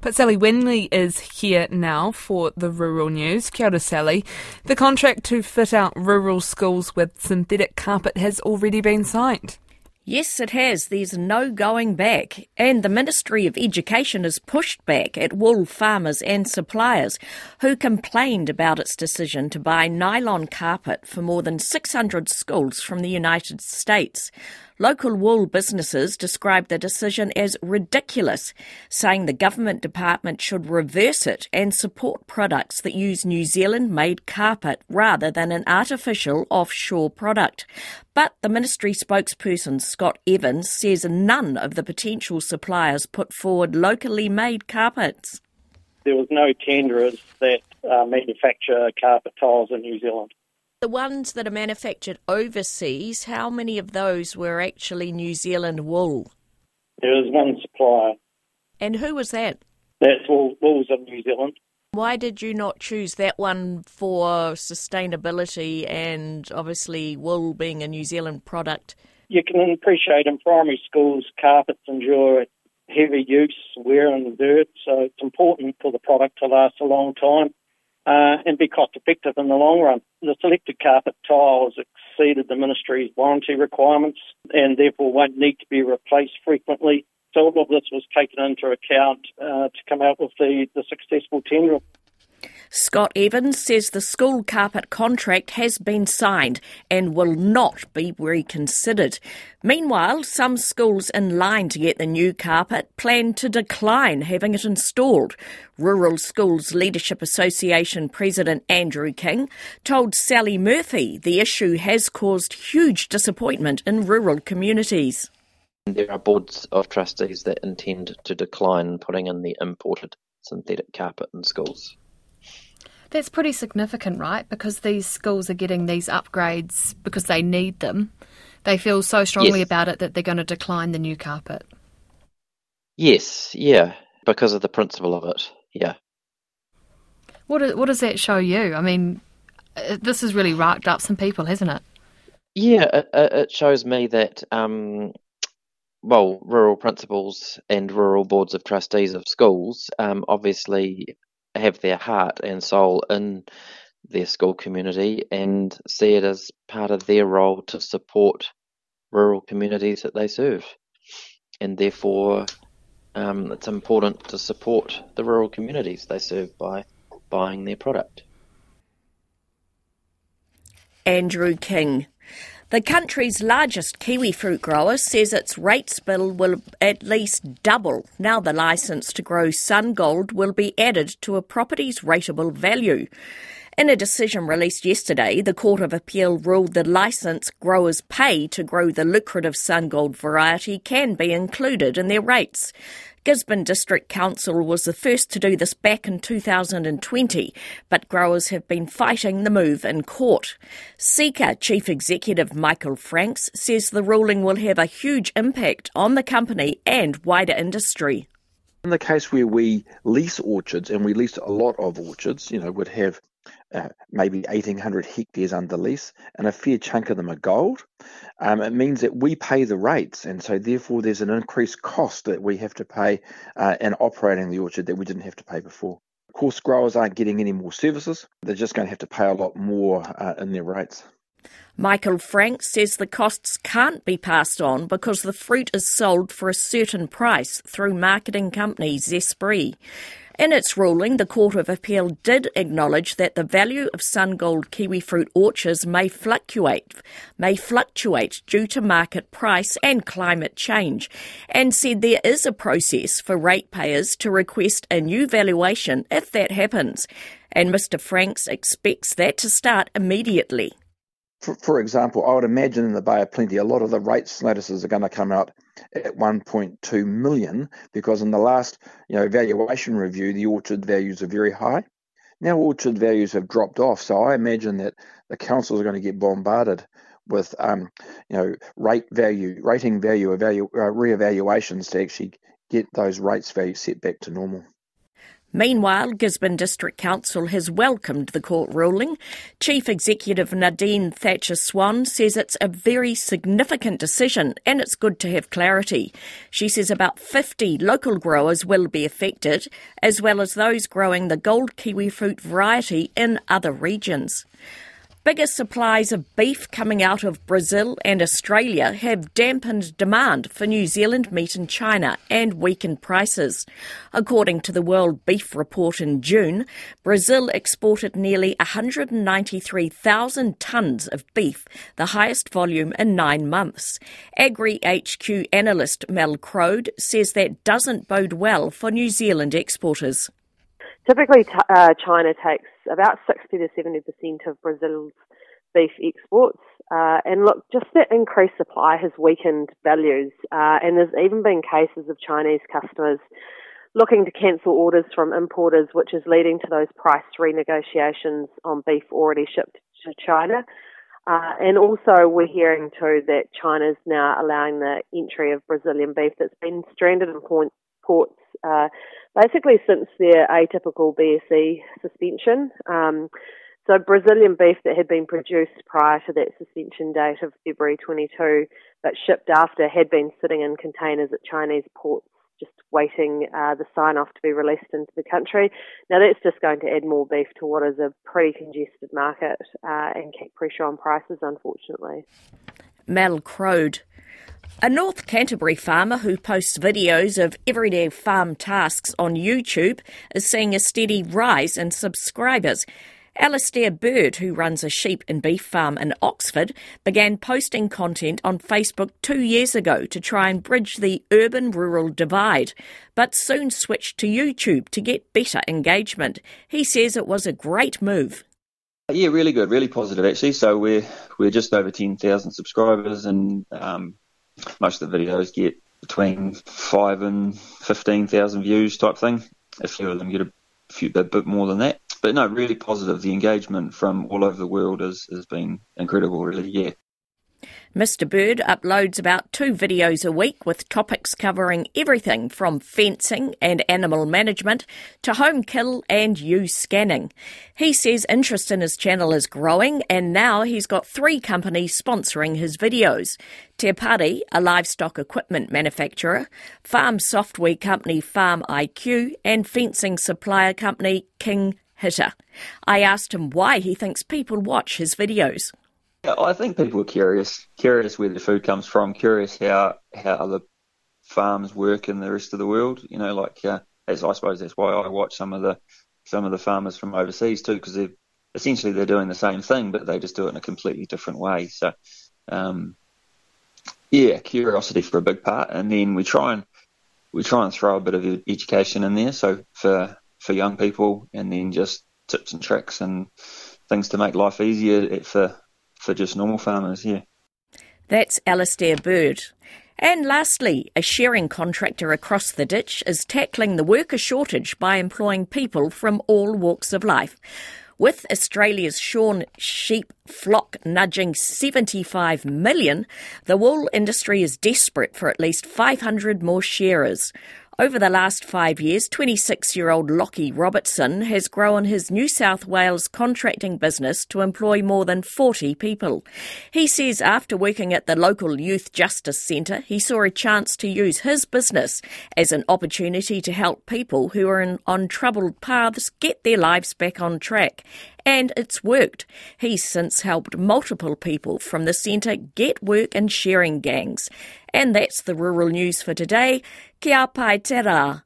But Sally Wenley is here now for the Rural News. Kia ora, Sally. The contract to fit out rural schools with synthetic carpet has already been signed. Yes, it has. There's no going back. And the Ministry of Education has pushed back at wool farmers and suppliers who complained about its decision to buy nylon carpet for more than 600 schools from the United States. Local wool businesses described the decision as ridiculous, saying the government department should reverse it and support products that use New Zealand made carpet rather than an artificial offshore product. But the ministry spokesperson Scott Evans says none of the potential suppliers put forward locally made carpets. There was no tenderers that uh, manufacture carpet tiles in New Zealand. The ones that are manufactured overseas, how many of those were actually New Zealand wool? There was one supplier. And who was that? That's wool, Wools of New Zealand. Why did you not choose that one for sustainability and obviously wool being a New Zealand product? You can appreciate in primary schools, carpets endure heavy use, wear and dirt, so it's important for the product to last a long time uh, and be cost effective in the long run. The selected carpet tiles exceeded the ministry's warranty requirements and therefore won't need to be replaced frequently. So all of this was taken into account uh, to come out with the, the successful tender. Scott Evans says the school carpet contract has been signed and will not be reconsidered. Meanwhile, some schools in line to get the new carpet plan to decline having it installed. Rural Schools Leadership Association President Andrew King told Sally Murphy the issue has caused huge disappointment in rural communities. There are boards of trustees that intend to decline putting in the imported synthetic carpet in schools. That's pretty significant, right? Because these schools are getting these upgrades because they need them. They feel so strongly yes. about it that they're going to decline the new carpet. Yes, yeah, because of the principle of it, yeah. What, what does that show you? I mean, uh, this has really racked up some people, hasn't it? Yeah, it, it shows me that, um, well, rural principals and rural boards of trustees of schools um, obviously have their heart and soul in their school community and see it as part of their role to support rural communities that they serve. And therefore, um, it's important to support the rural communities they serve by buying their product. Andrew King. The country's largest kiwi fruit grower says its rates bill will at least double now the licence to grow SunGold will be added to a property's rateable value. In a decision released yesterday, the Court of Appeal ruled the licence growers pay to grow the lucrative SunGold variety can be included in their rates. Gisborne District Council was the first to do this back in 2020, but growers have been fighting the move in court. Seeka Chief Executive Michael Franks says the ruling will have a huge impact on the company and wider industry. In the case where we lease orchards, and we lease a lot of orchards, you know, would have uh, maybe 1,800 hectares under lease, and a fair chunk of them are gold. Um, it means that we pay the rates, and so therefore there's an increased cost that we have to pay uh, in operating the orchard that we didn't have to pay before. Of course, growers aren't getting any more services; they're just going to have to pay a lot more uh, in their rates. Michael Franks says the costs can't be passed on because the fruit is sold for a certain price through marketing company Zespri. In its ruling, the Court of Appeal did acknowledge that the value of SunGold kiwi fruit orchards may fluctuate, may fluctuate due to market price and climate change, and said there is a process for ratepayers to request a new valuation if that happens. And Mr Franks expects that to start immediately. For, for example, I would imagine in the Bay of Plenty, a lot of the rates notices are going to come out at 1.2 million because in the last you know valuation review, the orchard values are very high. Now orchard values have dropped off, so I imagine that the councils are going to get bombarded with um, you know rate value, rating value, evalu- uh, reevaluations to actually get those rates values set back to normal. Meanwhile, Gisborne District Council has welcomed the court ruling. Chief Executive Nedine Thatcher Swann says it's a very significant decision and it's good to have clarity. She says about 50 local growers will be affected, as well as those growing the gold kiwi fruit variety in other regions. Bigger supplies of beef coming out of Brazil and Australia have dampened demand for New Zealand meat in China and weakened prices. According to the World Beef Report in June, Brazil exported nearly 193,000 tonnes of beef, the highest volume in nine months. Agri HQ analyst Mel Croad says that doesn't bode well for New Zealand exporters. Typically, uh, China takes about 60 to 70 percent of Brazil's beef exports. Uh, and look, just that increased supply has weakened values, uh, and there's even been cases of Chinese customers looking to cancel orders from importers, which is leading to those price renegotiations on beef already shipped to China. Uh, and also, we're hearing too that China's now allowing the entry of Brazilian beef that's been stranded in ports uh, basically since their atypical BSE suspension. Um, so Brazilian beef that had been produced prior to that suspension date of February 22, but shipped after, had been sitting in containers at Chinese ports, just waiting uh, the sign off to be released into the country. Now that's just going to add more beef to what is a pretty congested market uh, and keep pressure on prices, unfortunately. Mel Croad. A North Canterbury farmer who posts videos of everyday farm tasks on YouTube is seeing a steady rise in subscribers. Alastair Bird, who runs a sheep and beef farm in Oxford, began posting content on Facebook two years ago to try and bridge the urban rural divide, but soon switched to YouTube to get better engagement. He says it was a great move. Yeah, really good, really positive actually. So we're we're just over ten thousand subscribers, and um, most of the videos get between five and fifteen thousand views type thing. A few of them get a few a bit more than that. But no, really positive. The engagement from all over the world has, has been incredible, really, yeah. Mr. Bird uploads about two videos a week with topics covering everything from fencing and animal management to home kill and ewe scanning. He says interest in his channel is growing and now he's got three companies sponsoring his videos. Te Pari, a livestock equipment manufacturer, farm software company Farm IQ, and fencing supplier company King Hitter. I asked him why he thinks people watch his videos. I think people are curious, curious where the food comes from, curious how how other farms work in the rest of the world. You know, like uh, as I suppose that's why I watch some of the some of the farmers from overseas too, because they're essentially they're doing the same thing, but they just do it in a completely different way. So, um, yeah, curiosity for a big part, and then we try and we try and throw a bit of education in there. So for for young people, and then just tips and tricks and things to make life easier for for just normal farmers, yeah. That's Alastair Bird. And lastly, a shearing contractor across the ditch is tackling the worker shortage by employing people from all walks of life. With Australia's shorn sheep flock nudging 75 million, the wool industry is desperate for at least 500 more shearers. Over the last five years, 26 year old Lockie Robertson has grown his New South Wales contracting business to employ more than 40 people. He says after working at the local Youth Justice Centre, he saw a chance to use his business as an opportunity to help people who are in, on troubled paths get their lives back on track. And it's worked. He's since helped multiple people from the centre get work in shearing gangs. And that's the rural news for today. Kia pai te rā.